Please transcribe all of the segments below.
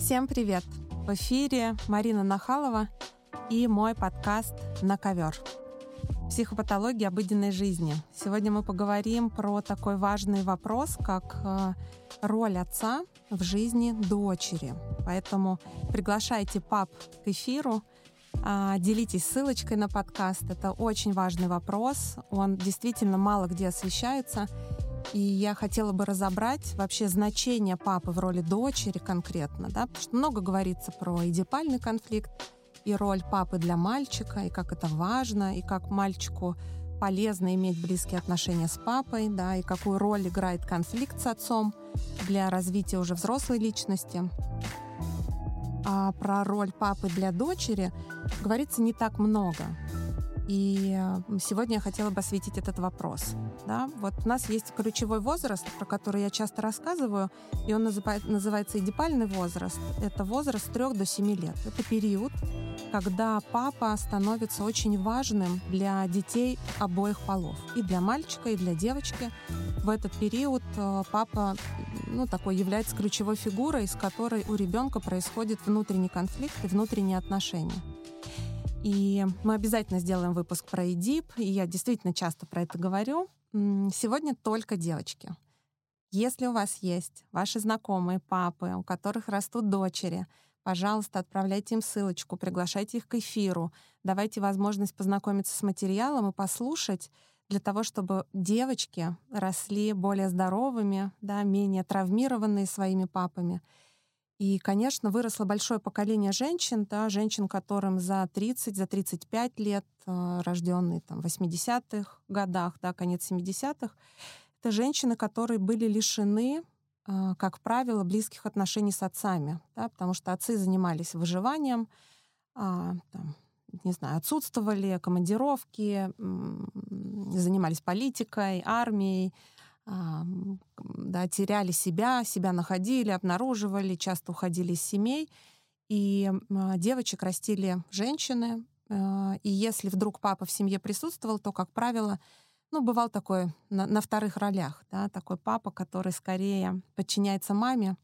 Всем привет! В эфире Марина Нахалова и мой подкаст «На ковер». Психопатология обыденной жизни. Сегодня мы поговорим про такой важный вопрос, как э, роль отца в жизни дочери. Поэтому приглашайте пап к эфиру, а, делитесь ссылочкой на подкаст. Это очень важный вопрос. Он действительно мало где освещается. И я хотела бы разобрать вообще значение папы в роли дочери конкретно, да, потому что много говорится про эдипальный конфликт и роль папы для мальчика, и как это важно, и как мальчику полезно иметь близкие отношения с папой, да, и какую роль играет конфликт с отцом для развития уже взрослой личности. А про роль папы для дочери говорится не так много. И сегодня я хотела бы осветить этот вопрос. Да? Вот у нас есть ключевой возраст, про который я часто рассказываю, и он называет, называется эдипальный возраст. Это возраст с 3 до 7 лет. Это период, когда папа становится очень важным для детей обоих полов. И для мальчика, и для девочки. В этот период э, папа ну, такой является ключевой фигурой, с которой у ребенка происходит внутренний конфликт и внутренние отношения. И мы обязательно сделаем выпуск про ИДИП, и я действительно часто про это говорю. Сегодня только девочки. Если у вас есть ваши знакомые, папы, у которых растут дочери, пожалуйста, отправляйте им ссылочку, приглашайте их к эфиру, давайте возможность познакомиться с материалом и послушать для того, чтобы девочки росли более здоровыми, да, менее травмированные своими папами — и, конечно, выросло большое поколение женщин, да, женщин, которым за 30, за 35 лет, э, рожденные там, в 80-х годах, да, конец 70-х. Это женщины, которые были лишены, э, как правило, близких отношений с отцами, да, потому что отцы занимались выживанием, а, там, не знаю, отсутствовали командировки, занимались политикой, армией, да, теряли себя, себя находили, обнаруживали, часто уходили из семей. И девочек растили женщины. А, и если вдруг папа в семье присутствовал, то, как правило, ну, бывал такой на, на вторых ролях, да, такой папа, который скорее подчиняется маме.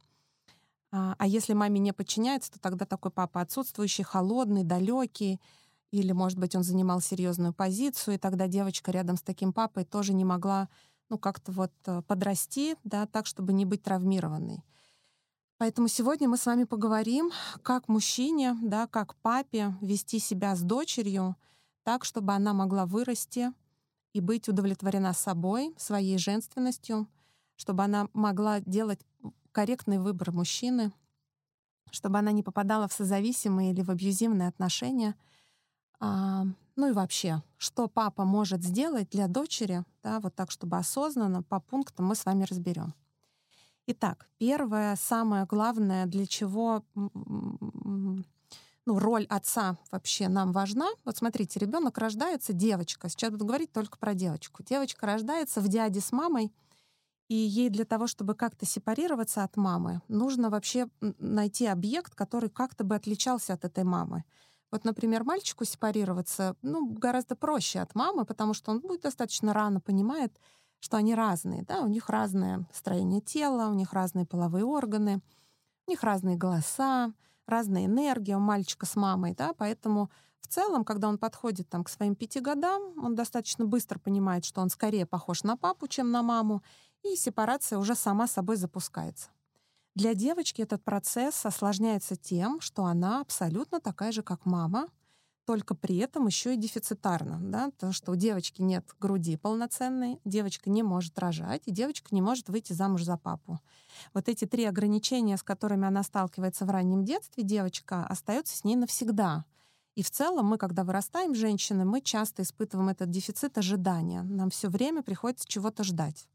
А, а если маме не подчиняется, то тогда такой папа отсутствующий, холодный, далекий, или, может быть, он занимал серьезную позицию, и тогда девочка рядом с таким папой тоже не могла ну, как-то вот э, подрасти, да, так, чтобы не быть травмированной. Поэтому сегодня мы с вами поговорим, как мужчине, да, как папе вести себя с дочерью так, чтобы она могла вырасти и быть удовлетворена собой, своей женственностью, чтобы она могла делать корректный выбор мужчины, чтобы она не попадала в созависимые или в абьюзивные отношения, а, ну и вообще, что папа может сделать для дочери, да, вот так, чтобы осознанно, по пунктам мы с вами разберем. Итак, первое, самое главное, для чего ну, роль отца вообще нам важна. Вот смотрите, ребенок рождается, девочка, сейчас буду говорить только про девочку. Девочка рождается в дяде с мамой, и ей для того, чтобы как-то сепарироваться от мамы, нужно вообще найти объект, который как-то бы отличался от этой мамы. Вот, например, мальчику сепарироваться ну, гораздо проще от мамы, потому что он будет достаточно рано понимает, что они разные, да, у них разное строение тела, у них разные половые органы, у них разные голоса, разная энергия у мальчика с мамой, да, поэтому в целом, когда он подходит там, к своим пяти годам, он достаточно быстро понимает, что он скорее похож на папу, чем на маму, и сепарация уже сама собой запускается. Для девочки этот процесс осложняется тем, что она абсолютно такая же, как мама, только при этом еще и дефицитарна, да, то, что у девочки нет груди полноценной, девочка не может рожать, и девочка не может выйти замуж за папу. Вот эти три ограничения, с которыми она сталкивается в раннем детстве, девочка, остаются с ней навсегда. И в целом мы, когда вырастаем женщины, мы часто испытываем этот дефицит ожидания. Нам все время приходится чего-то ждать.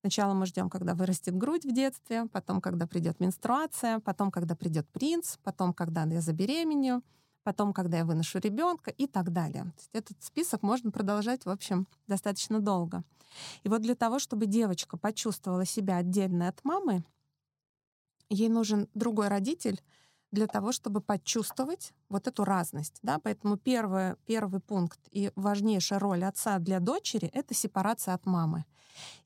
Сначала мы ждем, когда вырастет грудь в детстве, потом, когда придет менструация, потом, когда придет принц, потом, когда я забеременею, потом, когда я выношу ребенка и так далее. Этот список можно продолжать, в общем, достаточно долго. И вот для того, чтобы девочка почувствовала себя отдельной от мамы, ей нужен другой родитель для того, чтобы почувствовать вот эту разность. Да? Поэтому первый, первый пункт и важнейшая роль отца для дочери — это сепарация от мамы.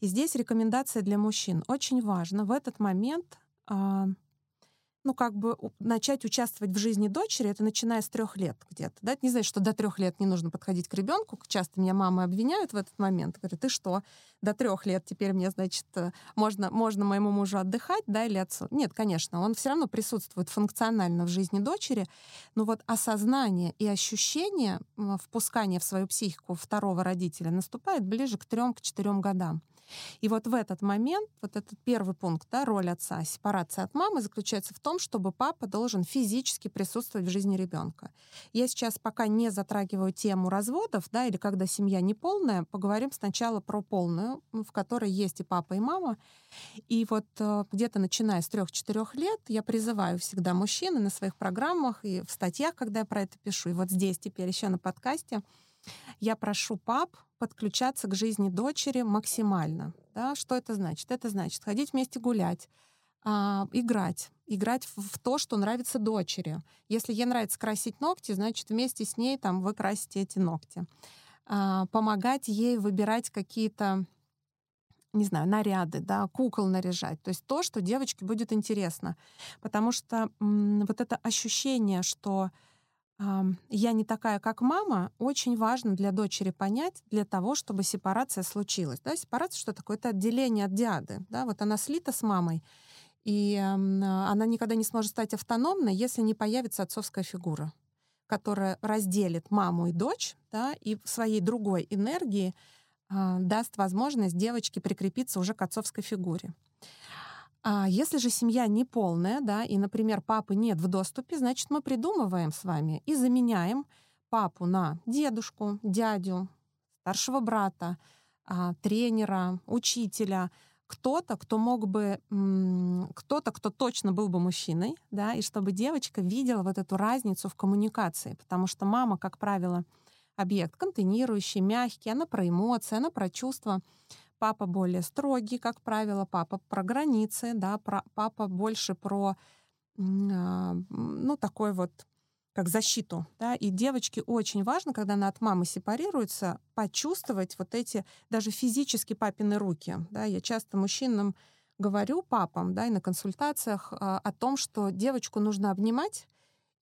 И здесь рекомендация для мужчин. Очень важно в этот момент э, ну, как бы начать участвовать в жизни дочери, это начиная с трех лет где-то. Да? Это не значит, что до трех лет не нужно подходить к ребенку. Часто меня мамы обвиняют в этот момент. Говорят, ты что, до трех лет теперь мне, значит, э, можно, можно моему мужу отдыхать, да, или отцу? Нет, конечно, он все равно присутствует функционально в жизни дочери, но вот осознание и ощущение впускания в свою психику второго родителя наступает ближе к трем, к четырем годам. И вот в этот момент, вот этот первый пункт, да, роль отца, сепарация от мамы заключается в том, чтобы папа должен физически присутствовать в жизни ребенка. Я сейчас пока не затрагиваю тему разводов, да, или когда семья неполная, поговорим сначала про полную, в которой есть и папа, и мама. И вот э, где-то начиная с трех-четырех лет я призываю всегда мужчин на своих программах и в статьях, когда я про это пишу, и вот здесь теперь еще на подкасте, я прошу пап подключаться к жизни дочери максимально. Да? Что это значит? Это значит ходить вместе гулять, а, играть, играть в, в то, что нравится дочери. Если ей нравится красить ногти, значит вместе с ней там вы красите эти ногти. А, помогать ей выбирать какие-то не знаю, наряды, да, кукол наряжать. То есть то, что девочке будет интересно. Потому что м, вот это ощущение, что я не такая, как мама, очень важно для дочери понять, для того, чтобы сепарация случилась. Да, сепарация что такое? Это отделение от диады. Да, вот она слита с мамой, и она никогда не сможет стать автономной, если не появится отцовская фигура, которая разделит маму и дочь, да, и своей другой энергии а, даст возможность девочке прикрепиться уже к отцовской фигуре. А если же семья не полная, да, и, например, папы нет в доступе, значит, мы придумываем с вами и заменяем папу на дедушку, дядю, старшего брата, а, тренера, учителя, кто-то, кто мог бы, кто-то, кто точно был бы мужчиной, да, и чтобы девочка видела вот эту разницу в коммуникации, потому что мама, как правило, объект контейнирующий, мягкий, она про эмоции, она про чувства. Папа более строгий, как правило, папа про границы, да, про, папа больше про, а, ну, такой вот как защиту, да, и девочке очень важно, когда она от мамы сепарируется, почувствовать вот эти даже физически папины руки, да, я часто мужчинам говорю, папам, да, и на консультациях а, о том, что девочку нужно обнимать,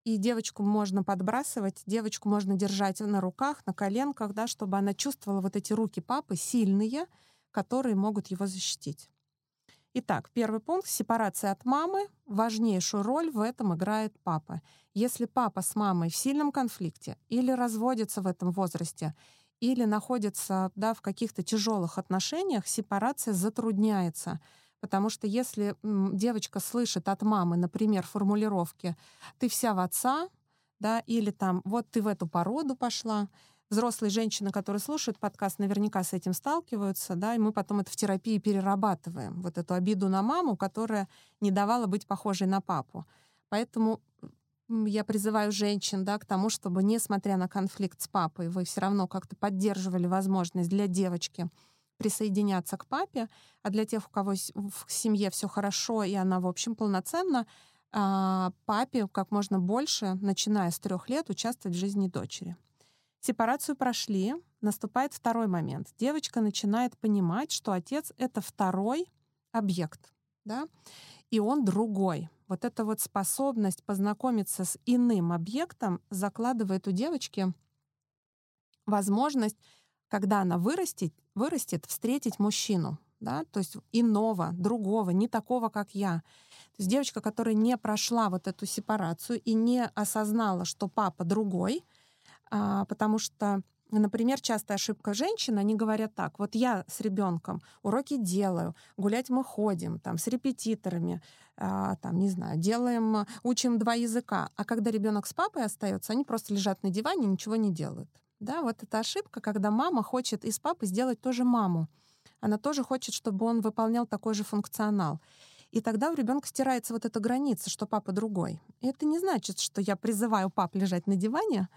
и девочку можно подбрасывать, девочку можно держать на руках, на коленках, да, чтобы она чувствовала вот эти руки папы сильные, которые могут его защитить. Итак, первый пункт — сепарация от мамы. Важнейшую роль в этом играет папа. Если папа с мамой в сильном конфликте или разводится в этом возрасте, или находится да, в каких-то тяжелых отношениях, сепарация затрудняется. Потому что если девочка слышит от мамы, например, формулировки «ты вся в отца», да, или там «вот ты в эту породу пошла», взрослые женщины, которые слушают подкаст, наверняка с этим сталкиваются, да, и мы потом это в терапии перерабатываем, вот эту обиду на маму, которая не давала быть похожей на папу. Поэтому я призываю женщин да, к тому, чтобы, несмотря на конфликт с папой, вы все равно как-то поддерживали возможность для девочки присоединяться к папе, а для тех, у кого в семье все хорошо и она, в общем, полноценна, а, папе как можно больше, начиная с трех лет, участвовать в жизни дочери. Сепарацию прошли, наступает второй момент. Девочка начинает понимать, что отец — это второй объект, да, и он другой. Вот эта вот способность познакомиться с иным объектом закладывает у девочки возможность, когда она вырастет, вырастет встретить мужчину, да, то есть иного, другого, не такого, как я. То есть девочка, которая не прошла вот эту сепарацию и не осознала, что папа другой — потому что Например, частая ошибка женщин, они говорят так, вот я с ребенком уроки делаю, гулять мы ходим, там, с репетиторами, а, там, не знаю, делаем, учим два языка, а когда ребенок с папой остается, они просто лежат на диване и ничего не делают. Да, вот эта ошибка, когда мама хочет из папы сделать тоже маму. Она тоже хочет, чтобы он выполнял такой же функционал. И тогда у ребенка стирается вот эта граница, что папа другой. И это не значит, что я призываю пап лежать на диване,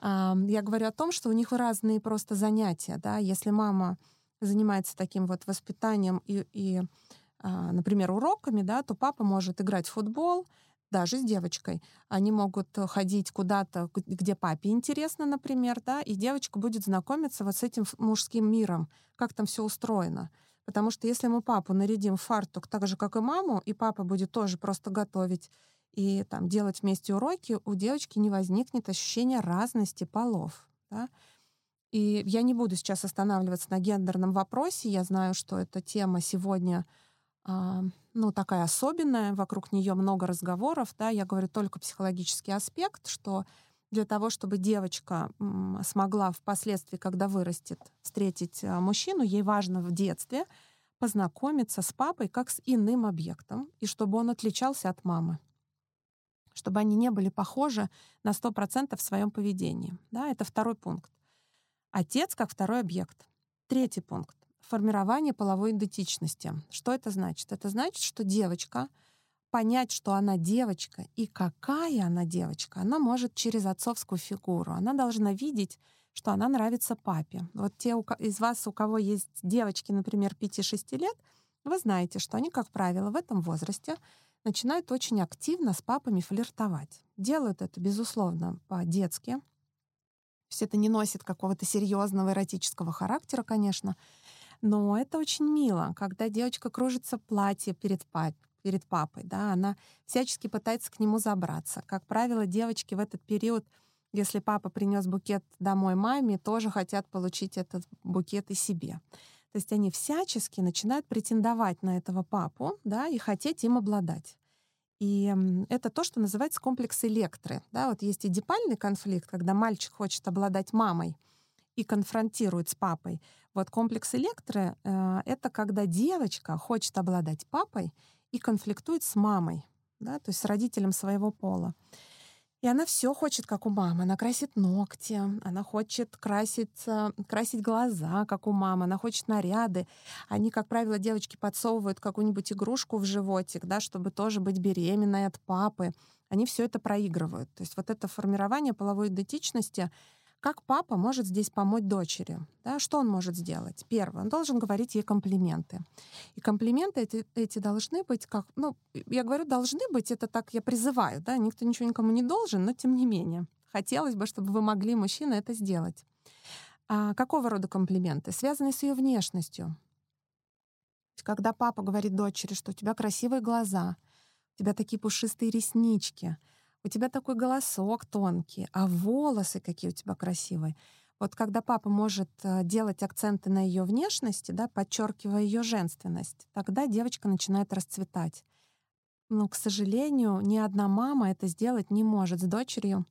я говорю о том, что у них разные просто занятия. Да? Если мама занимается таким вот воспитанием и, и а, например, уроками, да, то папа может играть в футбол, даже с девочкой. Они могут ходить куда-то, где папе интересно, например, да, и девочка будет знакомиться вот с этим мужским миром, как там все устроено. Потому что если мы папу нарядим в фартук так же, как и маму, и папа будет тоже просто готовить и там делать вместе уроки, у девочки не возникнет ощущения разности полов. Да? И я не буду сейчас останавливаться на гендерном вопросе. Я знаю, что эта тема сегодня а, ну, такая особенная, вокруг нее много разговоров. Да? Я говорю только психологический аспект, что для того, чтобы девочка смогла впоследствии, когда вырастет, встретить а, мужчину, ей важно в детстве познакомиться с папой как с иным объектом, и чтобы он отличался от мамы чтобы они не были похожи на 100% в своем поведении. Да, это второй пункт. Отец как второй объект. Третий пункт. Формирование половой идентичности. Что это значит? Это значит, что девочка понять, что она девочка и какая она девочка, она может через отцовскую фигуру. Она должна видеть, что она нравится папе. Вот те из вас, у кого есть девочки, например, 5-6 лет, вы знаете, что они, как правило, в этом возрасте начинают очень активно с папами флиртовать. Делают это, безусловно, по-детски. Есть это не носит какого-то серьезного эротического характера, конечно, но это очень мило, когда девочка кружится в платье перед, пап перед папой, да, она всячески пытается к нему забраться. Как правило, девочки в этот период, если папа принес букет домой маме, тоже хотят получить этот букет и себе. То есть они всячески начинают претендовать на этого папу, да, и хотеть им обладать. И это то, что называется комплекс электры. Да, вот есть эдипальный конфликт, когда мальчик хочет обладать мамой и конфронтирует с папой. Вот комплекс электры э, — это когда девочка хочет обладать папой и конфликтует с мамой, да, то есть с родителем своего пола. И она все хочет, как у мамы. Она красит ногти, она хочет красить, красить глаза, как у мамы, она хочет наряды. Они, как правило, девочки подсовывают какую-нибудь игрушку в животик, да, чтобы тоже быть беременной от папы. Они все это проигрывают. То есть вот это формирование половой идентичности как папа может здесь помочь дочери? Да, что он может сделать? Первое, он должен говорить ей комплименты. И комплименты эти, эти должны быть как... Ну, я говорю, должны быть, это так я призываю, да, никто ничего никому не должен, но тем не менее. Хотелось бы, чтобы вы могли, мужчина, это сделать. А какого рода комплименты? Связанные с ее внешностью. Когда папа говорит дочери, что у тебя красивые глаза, у тебя такие пушистые реснички — у тебя такой голосок тонкий, а волосы какие у тебя красивые. Вот когда папа может э, делать акценты на ее внешности, да, подчеркивая ее женственность, тогда девочка начинает расцветать. Но, к сожалению, ни одна мама это сделать не может с дочерью.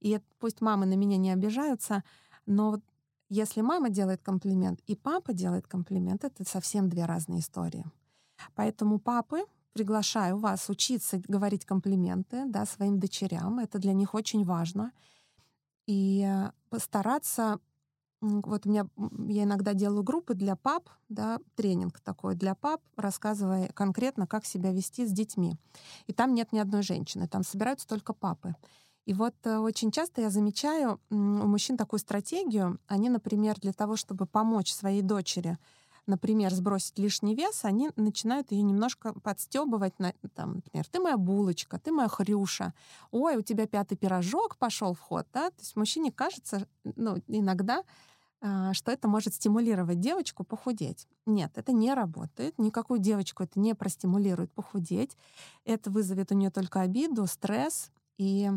И пусть мамы на меня не обижаются, но если мама делает комплимент и папа делает комплимент, это совсем две разные истории. Поэтому папы приглашаю вас учиться говорить комплименты да, своим дочерям. Это для них очень важно. И э, постараться вот у меня, я иногда делаю группы для пап, да, тренинг такой для пап, рассказывая конкретно, как себя вести с детьми. И там нет ни одной женщины, там собираются только папы. И вот э, очень часто я замечаю у мужчин такую стратегию. Они, например, для того, чтобы помочь своей дочери например, сбросить лишний вес, они начинают ее немножко подстебывать, на, там, например, ты моя булочка, ты моя хрюша, ой, у тебя пятый пирожок пошел в ход, да, то есть мужчине кажется, ну, иногда, а, что это может стимулировать девочку похудеть. Нет, это не работает. Никакую девочку это не простимулирует похудеть. Это вызовет у нее только обиду, стресс и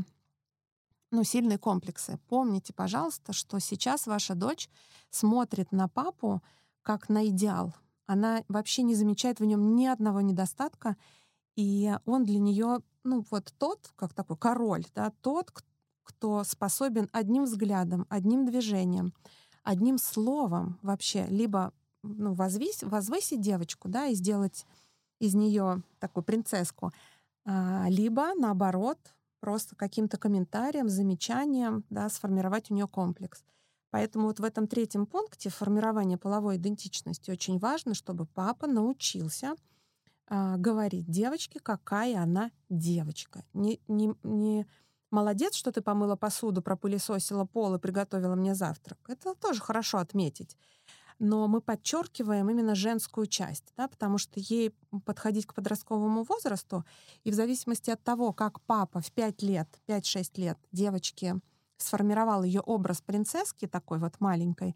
ну, сильные комплексы. Помните, пожалуйста, что сейчас ваша дочь смотрит на папу как на идеал. Она вообще не замечает в нем ни одного недостатка, и он для нее, ну вот тот, как такой король, да, тот, кто способен одним взглядом, одним движением, одним словом вообще либо ну, возвись, возвысить девочку, да, и сделать из нее такую принцесску, а, либо наоборот просто каким-то комментарием, замечанием, да, сформировать у нее комплекс. Поэтому вот в этом третьем пункте формирования половой идентичности очень важно, чтобы папа научился э, говорить девочке, какая она девочка. Не, не, не молодец, что ты помыла посуду, пропылесосила пол и приготовила мне завтрак. Это тоже хорошо отметить. Но мы подчеркиваем именно женскую часть, да, потому что ей подходить к подростковому возрасту, и в зависимости от того, как папа в 5 лет, 5-6 лет девочке сформировал ее образ принцесски такой вот маленькой,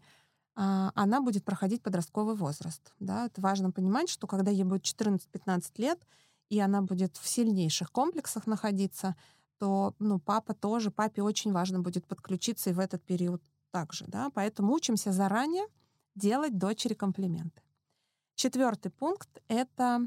а, она будет проходить подростковый возраст. Да? Это важно понимать, что когда ей будет 14-15 лет, и она будет в сильнейших комплексах находиться, то ну, папа тоже, папе очень важно будет подключиться и в этот период также. Да? Поэтому учимся заранее делать дочери комплименты. Четвертый пункт — это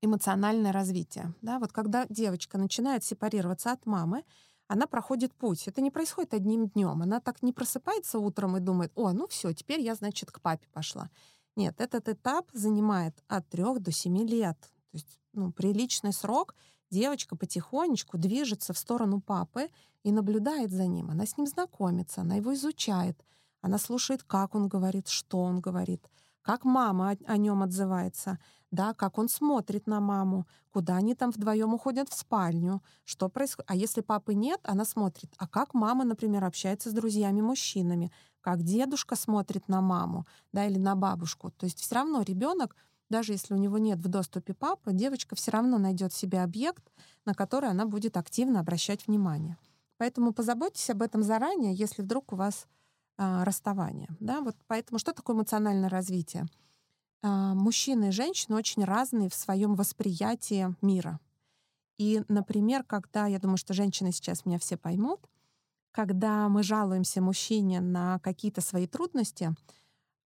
эмоциональное развитие. Да? Вот когда девочка начинает сепарироваться от мамы, она проходит путь. Это не происходит одним днем. Она так не просыпается утром и думает, о, ну все, теперь я, значит, к папе пошла. Нет, этот этап занимает от трех до семи лет. То есть ну, приличный срок. Девочка потихонечку движется в сторону папы и наблюдает за ним. Она с ним знакомится, она его изучает. Она слушает, как он говорит, что он говорит, как мама о, о нем отзывается, да, как он смотрит на маму, куда они там вдвоем уходят в спальню, что происходит. А если папы нет, она смотрит, а как мама, например, общается с друзьями-мужчинами, как дедушка смотрит на маму, да, или на бабушку. То есть все равно ребенок, даже если у него нет в доступе папы, девочка все равно найдет себе объект, на который она будет активно обращать внимание. Поэтому позаботьтесь об этом заранее, если вдруг у вас а, расставание. Да? Вот поэтому что такое эмоциональное развитие? А, мужчины и женщины очень разные в своем восприятии мира. И, например, когда, я думаю, что женщины сейчас меня все поймут, когда мы жалуемся мужчине на какие-то свои трудности,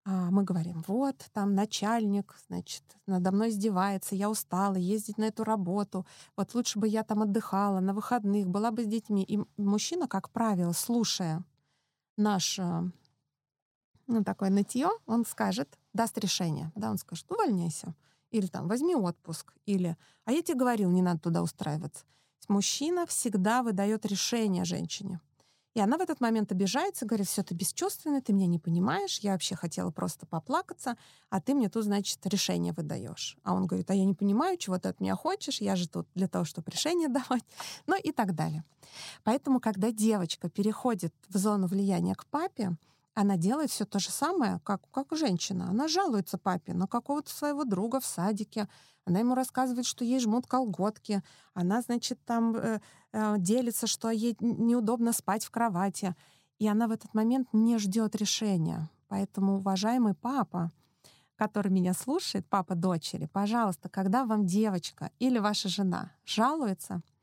а, мы говорим, вот, там начальник, значит, надо мной издевается, я устала ездить на эту работу, вот лучше бы я там отдыхала на выходных, была бы с детьми. И мужчина, как правило, слушая наш ну, такое нытье, он скажет, даст решение. Да, он скажет, увольняйся. Или там, возьми отпуск. Или, а я тебе говорил, не надо туда устраиваться. Мужчина всегда выдает решение женщине. И она в этот момент обижается, говорит, все, ты бесчувственный, ты меня не понимаешь, я вообще хотела просто поплакаться, а ты мне тут, значит, решение выдаешь. А он говорит, а я не понимаю, чего ты от меня хочешь, я же тут для того, чтобы решение давать, ну и так далее. Поэтому, когда девочка переходит в зону влияния к папе, она делает все то же самое, как, как женщина. Она жалуется папе на какого-то своего друга в садике. Она ему рассказывает, что ей жмут колготки. Она, значит, там э, э, делится, что ей неудобно спать в кровати. И она в этот момент не ждет решения. Поэтому, уважаемый папа, который меня слушает, папа дочери, пожалуйста, когда вам девочка или ваша жена жалуется —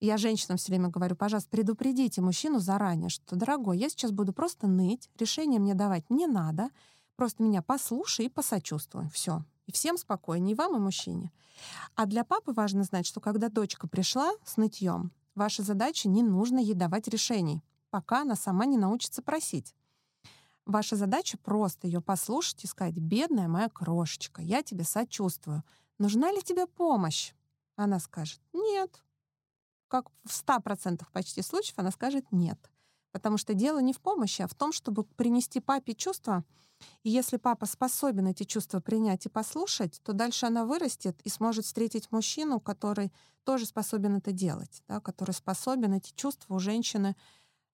я женщинам все время говорю, пожалуйста, предупредите мужчину заранее, что, дорогой, я сейчас буду просто ныть, решение мне давать не надо, просто меня послушай и посочувствуй. Все. И всем спокойнее, и вам, и мужчине. А для папы важно знать, что когда дочка пришла с нытьем, ваша задача не нужно ей давать решений, пока она сама не научится просить. Ваша задача просто ее послушать и сказать, бедная моя крошечка, я тебе сочувствую. Нужна ли тебе помощь? Она скажет, нет, как в 100% почти случаев она скажет «нет». Потому что дело не в помощи, а в том, чтобы принести папе чувства. И если папа способен эти чувства принять и послушать, то дальше она вырастет и сможет встретить мужчину, который тоже способен это делать, да, который способен эти чувства у женщины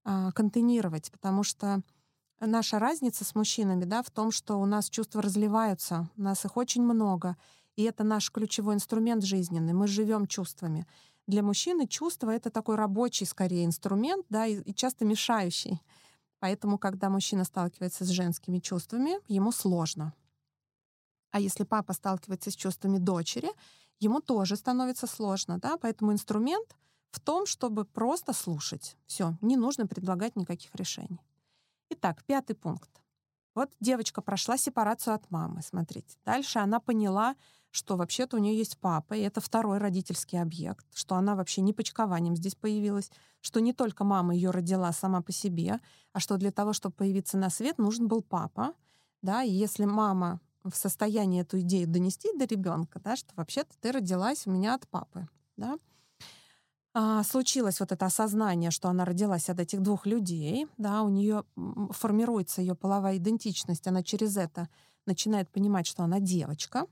а, контейнировать. Потому что наша разница с мужчинами да, в том, что у нас чувства разливаются, у нас их очень много, и это наш ключевой инструмент жизненный. Мы живем чувствами для мужчины чувство — это такой рабочий, скорее, инструмент, да, и, и часто мешающий. Поэтому, когда мужчина сталкивается с женскими чувствами, ему сложно. А если папа сталкивается с чувствами дочери, ему тоже становится сложно, да, поэтому инструмент в том, чтобы просто слушать. Все, не нужно предлагать никаких решений. Итак, пятый пункт. Вот девочка прошла сепарацию от мамы, смотрите. Дальше она поняла, что вообще-то у нее есть папа, и это второй родительский объект, что она вообще не почкованием здесь появилась, что не только мама ее родила сама по себе, а что для того, чтобы появиться на свет, нужен был папа, да, и если мама в состоянии эту идею донести до ребенка, да, что вообще-то ты родилась у меня от папы, да, а, случилось вот это осознание, что она родилась от этих двух людей, да, у нее формируется ее половая идентичность, она через это начинает понимать, что она девочка,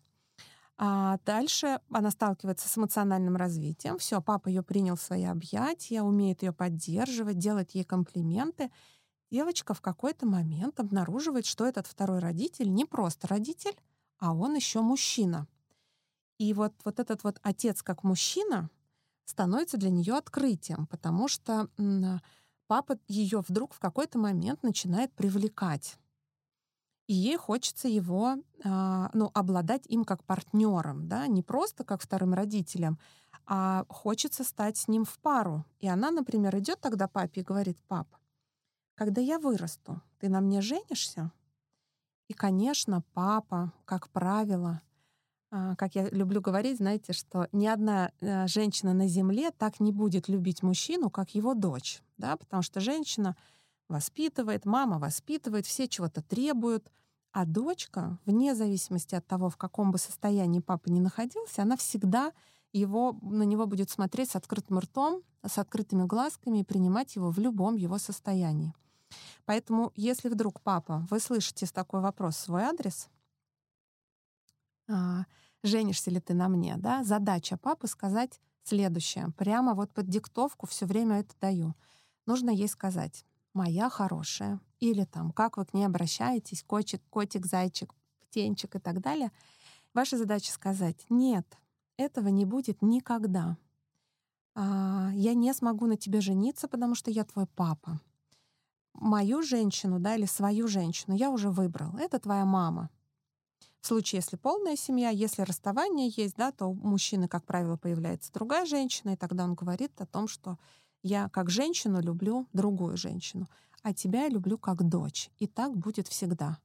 а дальше она сталкивается с эмоциональным развитием. Все, папа ее принял в свои объятия, умеет ее поддерживать, делать ей комплименты. Девочка в какой-то момент обнаруживает, что этот второй родитель не просто родитель, а он еще мужчина. И вот, вот этот вот отец как мужчина становится для нее открытием, потому что папа ее вдруг в какой-то момент начинает привлекать. И ей хочется его, а, ну, обладать им как партнером, да, не просто как вторым родителем, а хочется стать с ним в пару. И она, например, идет тогда папе и говорит, пап, когда я вырасту, ты на мне женишься? И, конечно, папа, как правило, а, как я люблю говорить, знаете, что ни одна э, женщина на земле так не будет любить мужчину, как его дочь, да, потому что женщина воспитывает, мама воспитывает, все чего-то требуют, а дочка, вне зависимости от того, в каком бы состоянии папа ни находился, она всегда его, на него будет смотреть с открытым ртом, с открытыми глазками и принимать его в любом его состоянии. Поэтому, если вдруг папа, вы слышите такой вопрос в свой адрес, а, женишься ли ты на мне, да, задача папы сказать следующее. Прямо вот под диктовку все время это даю. Нужно ей сказать «моя хорошая» или там «как вы к ней обращаетесь, котик, котик, зайчик, птенчик» и так далее. Ваша задача сказать «нет, этого не будет никогда. А, я не смогу на тебе жениться, потому что я твой папа. Мою женщину, да, или свою женщину я уже выбрал. Это твоя мама. В случае, если полная семья, если расставание есть, да, то у мужчины, как правило, появляется другая женщина, и тогда он говорит о том, что я как женщину люблю другую женщину, а тебя я люблю как дочь. И так будет всегда.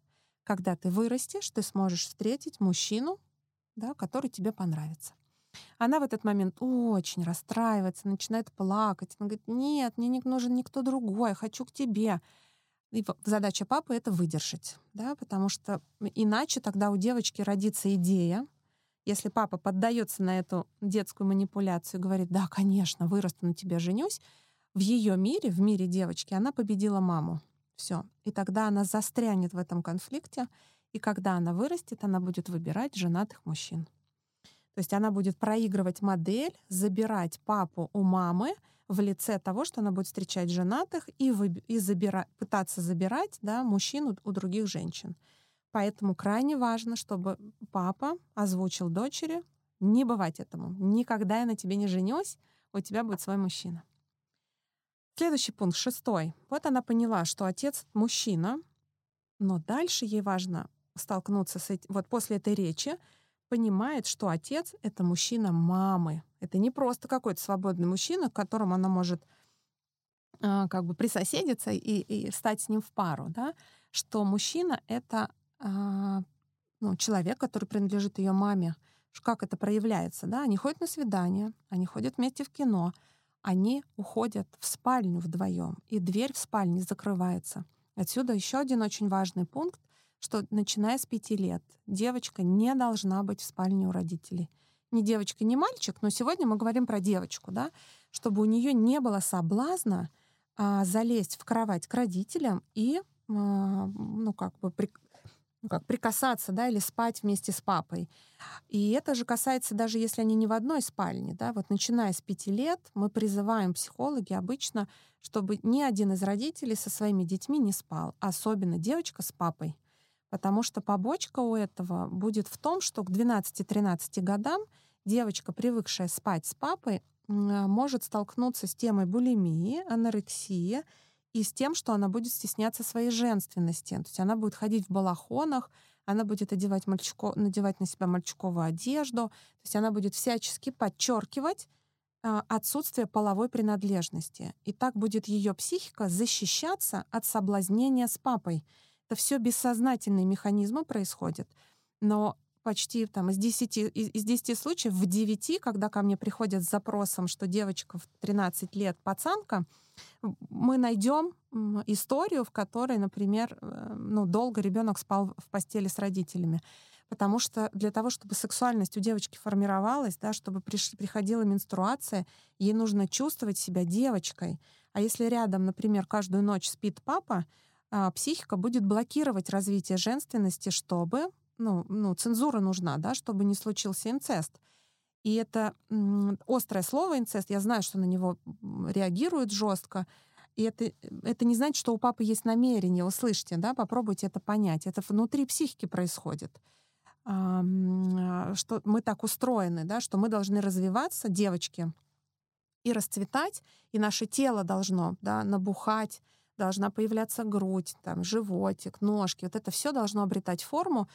Когда ты вырастешь, ты сможешь встретить мужчину, да, который тебе понравится. Она в этот момент очень расстраивается, начинает плакать. Она говорит, нет, мне не нужен никто другой, хочу к тебе. И задача папы — это выдержать, да, потому что иначе тогда у девочки родится идея, если папа поддается на эту детскую манипуляцию и говорит, да, конечно, вырасту на тебя, женюсь, в ее мире, в мире девочки, она победила маму. Все. И тогда она застрянет в этом конфликте, и когда она вырастет, она будет выбирать женатых мужчин. То есть она будет проигрывать модель, забирать папу у мамы в лице того, что она будет встречать женатых и, вы, и забира, пытаться забирать да, мужчин у, у других женщин. Поэтому крайне важно, чтобы папа озвучил дочери, не бывать этому. Никогда я на тебе не женюсь, у тебя будет свой мужчина. Следующий пункт, шестой. Вот она поняла, что отец мужчина, но дальше ей важно столкнуться с этим. Вот после этой речи понимает, что отец — это мужчина мамы. Это не просто какой-то свободный мужчина, к которому она может а, как бы присоседиться и, и стать с ним в пару, да, что мужчина — это ну, человек, который принадлежит ее маме. Как это проявляется, да? Они ходят на свидание, они ходят вместе в кино, они уходят в спальню вдвоем, и дверь в спальне закрывается. Отсюда еще один очень важный пункт что начиная с пяти лет девочка не должна быть в спальне у родителей. Не девочка, не мальчик, но сегодня мы говорим про девочку, да, чтобы у нее не было соблазна а, залезть в кровать к родителям и, а, ну, как бы как прикасаться, да, или спать вместе с папой. И это же касается даже если они не в одной спальне, да, вот начиная с пяти лет мы призываем психологи обычно, чтобы ни один из родителей со своими детьми не спал, особенно девочка с папой. Потому что побочка у этого будет в том, что к 12-13 годам девочка, привыкшая спать с папой, может столкнуться с темой булимии, анорексии и с тем, что она будет стесняться своей женственности. То есть она будет ходить в балахонах, она будет одевать мальчико, надевать на себя мальчиковую одежду, то есть она будет всячески подчеркивать а, отсутствие половой принадлежности. И так будет ее психика защищаться от соблазнения с папой. Это все бессознательные механизмы происходят. Но почти там, из, 10, из, из 10 случаев в 9, когда ко мне приходят с запросом, что девочка в 13 лет пацанка, мы найдем историю, в которой, например, э, ну, долго ребенок спал в постели с родителями. Потому что для того, чтобы сексуальность у девочки формировалась, да, чтобы приш, приходила менструация, ей нужно чувствовать себя девочкой. А если рядом, например, каждую ночь спит папа, а, психика будет блокировать развитие женственности, чтобы, ну, ну, цензура нужна, да, чтобы не случился инцест. И это острое слово инцест, я знаю, что на него реагируют жестко, и это, это не значит, что у папы есть намерение, услышьте, да, попробуйте это понять. Это внутри психики происходит. А, что мы так устроены, да, что мы должны развиваться, девочки, и расцветать, и наше тело должно да, набухать, должна появляться грудь, там, животик, ножки. Вот это все должно обретать форму,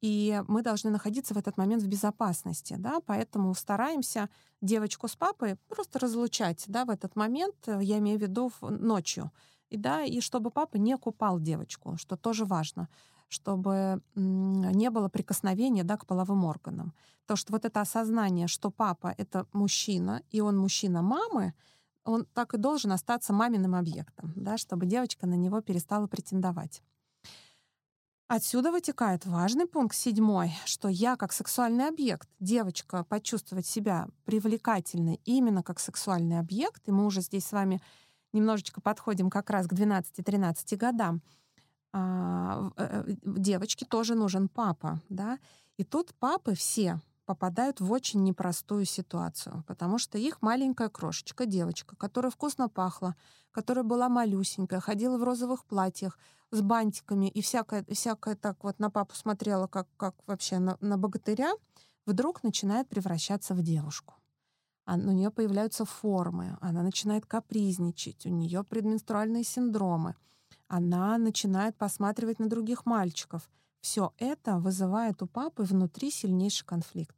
и мы должны находиться в этот момент в безопасности, да, поэтому стараемся девочку с папой просто разлучать, да, в этот момент, э, я имею в виду ночью, и да, и чтобы папа не купал девочку, что тоже важно, чтобы не было прикосновения, да, к половым органам. То, что вот это осознание, что папа — это мужчина, и он мужчина мамы, он так и должен остаться маминым объектом, да, чтобы девочка на него перестала претендовать. Отсюда вытекает важный пункт седьмой, что я как сексуальный объект, девочка, почувствовать себя привлекательной именно как сексуальный объект, и мы уже здесь с вами немножечко подходим как раз к 12-13 годам, а, э, э, девочке тоже нужен папа, да, и тут папы все попадают в очень непростую ситуацию, потому что их маленькая крошечка, девочка, которая вкусно пахла, которая была малюсенькая, ходила в розовых платьях, с бантиками и всякое, всякое так вот на папу смотрела, как, как вообще на, на богатыря, вдруг начинает превращаться в девушку. У нее появляются формы, она начинает капризничать, у нее предменструальные синдромы, она начинает посматривать на других мальчиков. Все это вызывает у папы внутри сильнейший конфликт.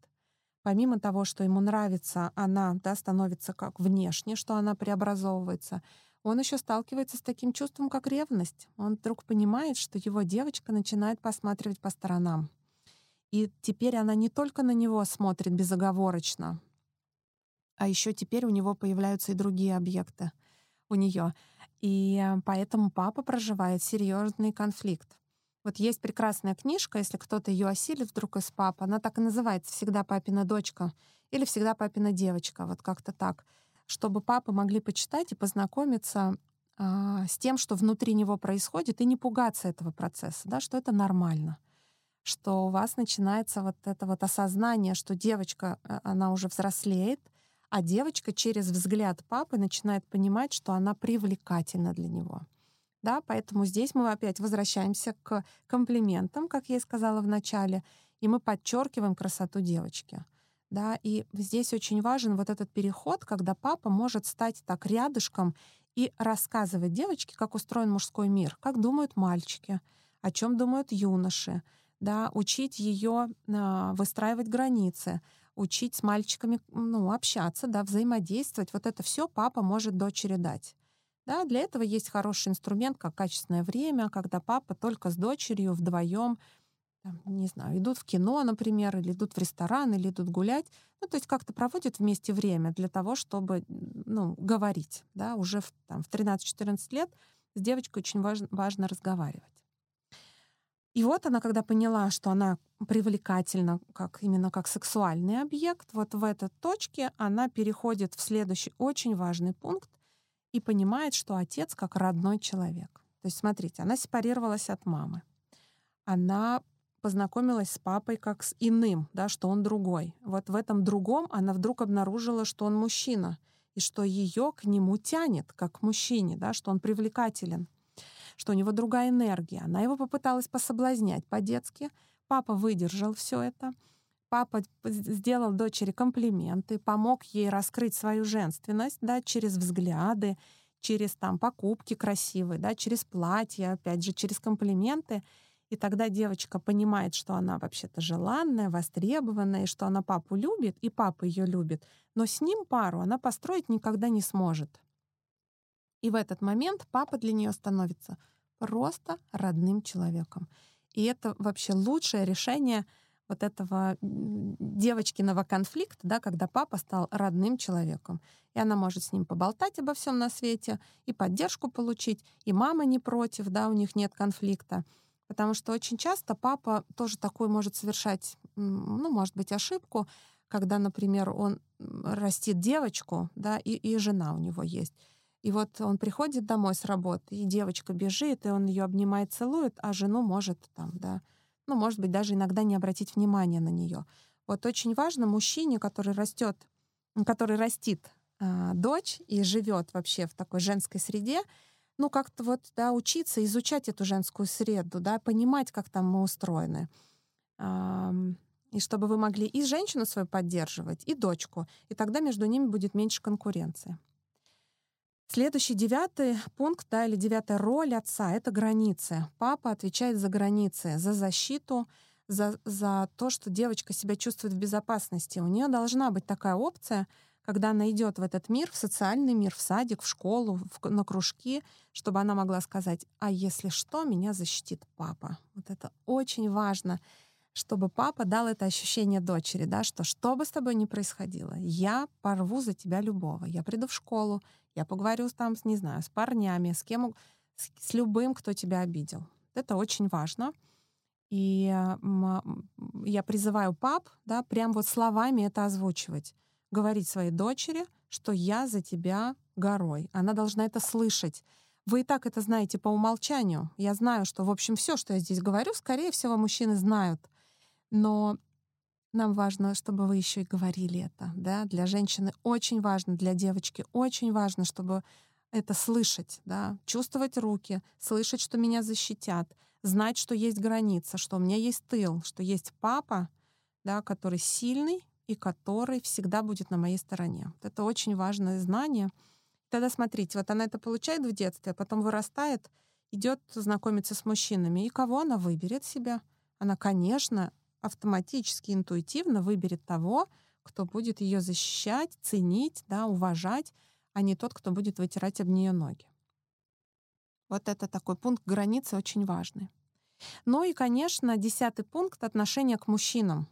Помимо того, что ему нравится, она да, становится как внешне, что она преобразовывается — он еще сталкивается с таким чувством, как ревность. Он вдруг понимает, что его девочка начинает посматривать по сторонам. И теперь она не только на него смотрит безоговорочно, а еще теперь у него появляются и другие объекты у нее. И поэтому папа проживает серьезный конфликт. Вот есть прекрасная книжка, если кто-то ее осилит вдруг из папы, она так и называется «Всегда папина дочка» или «Всегда папина девочка», вот как-то так чтобы папы могли почитать и познакомиться а, с тем, что внутри него происходит, и не пугаться этого процесса, да, что это нормально, что у вас начинается вот это вот осознание, что девочка, а, она уже взрослеет, а девочка через взгляд папы начинает понимать, что она привлекательна для него. Да, поэтому здесь мы опять возвращаемся к комплиментам, как я и сказала в начале, и мы подчеркиваем красоту девочки — да, и здесь очень важен вот этот переход, когда папа может стать так рядышком и рассказывать девочке, как устроен мужской мир, как думают мальчики, о чем думают юноши, да, учить ее а, выстраивать границы, учить с мальчиками ну, общаться, да, взаимодействовать. Вот это все папа может дочери дать. Да, для этого есть хороший инструмент, как качественное время, когда папа только с дочерью вдвоем там, не знаю, идут в кино, например, или идут в ресторан, или идут гулять. Ну, то есть как-то проводят вместе время для того, чтобы, ну, говорить, да, уже в, там, в 13-14 лет с девочкой очень важно, важно разговаривать. И вот она, когда поняла, что она привлекательна как, именно как сексуальный объект, вот в этой точке она переходит в следующий очень важный пункт и понимает, что отец как родной человек. То есть, смотрите, она сепарировалась от мамы. Она познакомилась с папой как с иным, да, что он другой. Вот в этом другом она вдруг обнаружила, что он мужчина, и что ее к нему тянет, как к мужчине, да, что он привлекателен, что у него другая энергия. Она его попыталась пособлазнять по-детски. Папа выдержал все это. Папа сделал дочери комплименты, помог ей раскрыть свою женственность да, через взгляды, через там, покупки красивые, да, через платья, опять же, через комплименты — и тогда девочка понимает, что она вообще-то желанная, востребованная, и что она папу любит, и папа ее любит. Но с ним пару она построить никогда не сможет. И в этот момент папа для нее становится просто родным человеком. И это вообще лучшее решение вот этого девочкиного конфликта, да, когда папа стал родным человеком. И она может с ним поболтать обо всем на свете, и поддержку получить, и мама не против, да, у них нет конфликта. Потому что очень часто папа тоже такой может совершать, ну, может быть, ошибку, когда, например, он растит девочку, да, и, и жена у него есть. И вот он приходит домой с работы, и девочка бежит, и он ее обнимает, целует, а жену может там, да, ну, может быть, даже иногда не обратить внимания на нее. Вот очень важно мужчине, который растет, который растит э, дочь и живет вообще в такой женской среде, ну, как-то вот, да, учиться, изучать эту женскую среду, да, понимать, как там мы устроены. И чтобы вы могли и женщину свою поддерживать, и дочку. И тогда между ними будет меньше конкуренции. Следующий девятый пункт, да, или девятая роль отца — это границы. Папа отвечает за границы, за защиту, за, за то, что девочка себя чувствует в безопасности. У нее должна быть такая опция, когда она идет в этот мир, в социальный мир, в садик, в школу, в, на кружки, чтобы она могла сказать, а если что, меня защитит папа. Вот это очень важно чтобы папа дал это ощущение дочери, да, что что бы с тобой ни происходило, я порву за тебя любого. Я приду в школу, я поговорю там, не знаю, с парнями, с кем, с, с любым, кто тебя обидел. Это очень важно. И я призываю пап, да, прям вот словами это озвучивать. Говорить своей дочери, что я за тебя горой. Она должна это слышать. Вы и так это знаете по умолчанию. Я знаю, что, в общем, все, что я здесь говорю, скорее всего, мужчины знают. Но нам важно, чтобы вы еще и говорили это. Да? Для женщины очень важно, для девочки очень важно, чтобы это слышать, да? чувствовать руки, слышать, что меня защитят, знать, что есть граница, что у меня есть тыл, что есть папа, да, который сильный и который всегда будет на моей стороне. Вот это очень важное знание. Тогда смотрите, вот она это получает в детстве, а потом вырастает, идет знакомиться с мужчинами. И кого она выберет себя? Она, конечно, автоматически, интуитивно выберет того, кто будет ее защищать, ценить, да, уважать, а не тот, кто будет вытирать об нее ноги. Вот это такой пункт границы очень важный. Ну и, конечно, десятый пункт — отношение к мужчинам.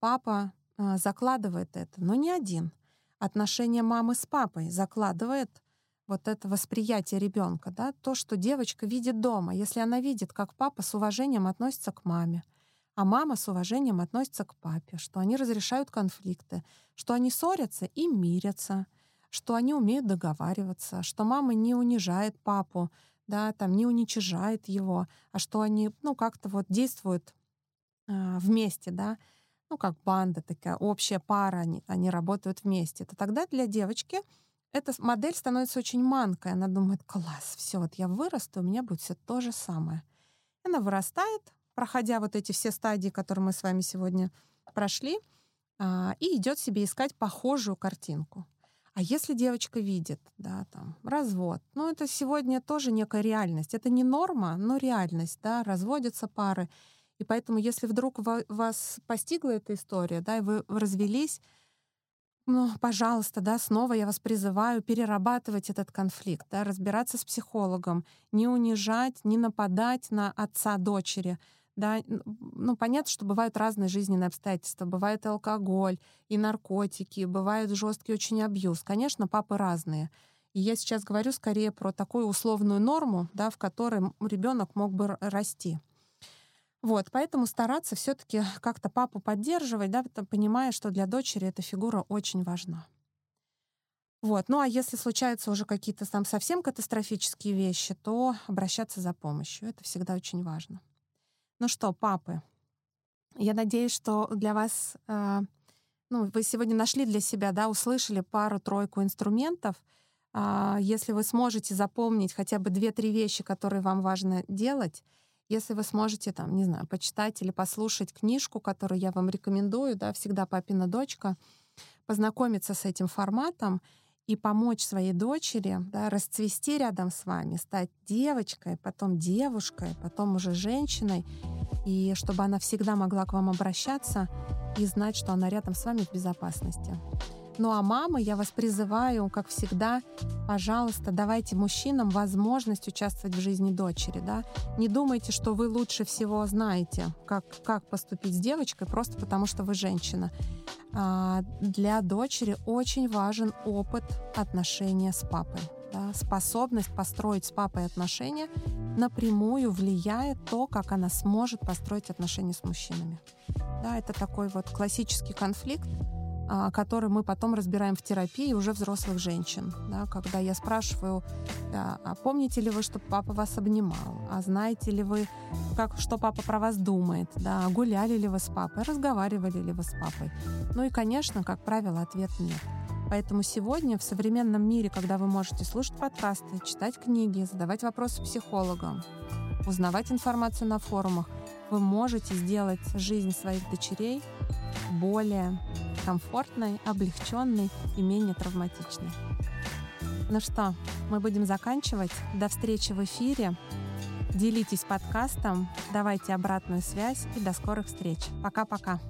Папа э, закладывает это, но не один. Отношение мамы с папой закладывает вот это восприятие ребенка, да, то, что девочка видит дома. Если она видит, как папа с уважением относится к маме, а мама с уважением относится к папе, что они разрешают конфликты, что они ссорятся и мирятся, что они умеют договариваться, что мама не унижает папу, да, там не уничижает его, а что они, ну, как-то вот действуют э, вместе, да, ну, как банда такая, общая пара, они, они работают вместе, то тогда для девочки эта модель становится очень манкой. Она думает, класс, все, вот я вырасту, у меня будет все то же самое. Она вырастает, проходя вот эти все стадии, которые мы с вами сегодня прошли, а, и идет себе искать похожую картинку. А если девочка видит, да, там, развод, ну, это сегодня тоже некая реальность. Это не норма, но реальность, да, разводятся пары. И поэтому, если вдруг вас постигла эта история, да, и вы развелись, ну, пожалуйста, да, снова я вас призываю перерабатывать этот конфликт, да, разбираться с психологом, не унижать, не нападать на отца дочери, да, ну, понятно, что бывают разные жизненные обстоятельства. Бывает алкоголь, и наркотики, бывает жесткий очень абьюз. Конечно, папы разные. И я сейчас говорю скорее про такую условную норму, да, в которой ребенок мог бы расти. Вот, поэтому стараться все-таки как-то папу поддерживать, да, понимая, что для дочери эта фигура очень важна. Вот. Ну а если случаются уже какие-то там совсем катастрофические вещи, то обращаться за помощью. Это всегда очень важно. Ну что, папы, я надеюсь, что для вас, э, ну, вы сегодня нашли для себя, да, услышали пару-тройку инструментов. Э, если вы сможете запомнить хотя бы две-три вещи, которые вам важно делать, если вы сможете, там, не знаю, почитать или послушать книжку, которую я вам рекомендую, да, всегда папина дочка, познакомиться с этим форматом и помочь своей дочери да, расцвести рядом с вами, стать девочкой, потом девушкой, потом уже женщиной, и чтобы она всегда могла к вам обращаться и знать, что она рядом с вами в безопасности. Ну а мамы, я вас призываю, как всегда, пожалуйста, давайте мужчинам возможность участвовать в жизни дочери. Да? Не думайте, что вы лучше всего знаете, как, как поступить с девочкой, просто потому что вы женщина. А, для дочери очень важен опыт отношения с папой. Да? Способность построить с папой отношения напрямую влияет то, как она сможет построить отношения с мужчинами. Да, это такой вот классический конфликт, который мы потом разбираем в терапии уже взрослых женщин. Да, когда я спрашиваю, да, а помните ли вы, что папа вас обнимал? А знаете ли вы, как, что папа про вас думает? Да, гуляли ли вы с папой? Разговаривали ли вы с папой? Ну и, конечно, как правило, ответ нет. Поэтому сегодня в современном мире, когда вы можете слушать подкасты, читать книги, задавать вопросы психологам, узнавать информацию на форумах, вы можете сделать жизнь своих дочерей более комфортной, облегченной и менее травматичной. Ну что, мы будем заканчивать. До встречи в эфире. Делитесь подкастом, давайте обратную связь и до скорых встреч. Пока-пока.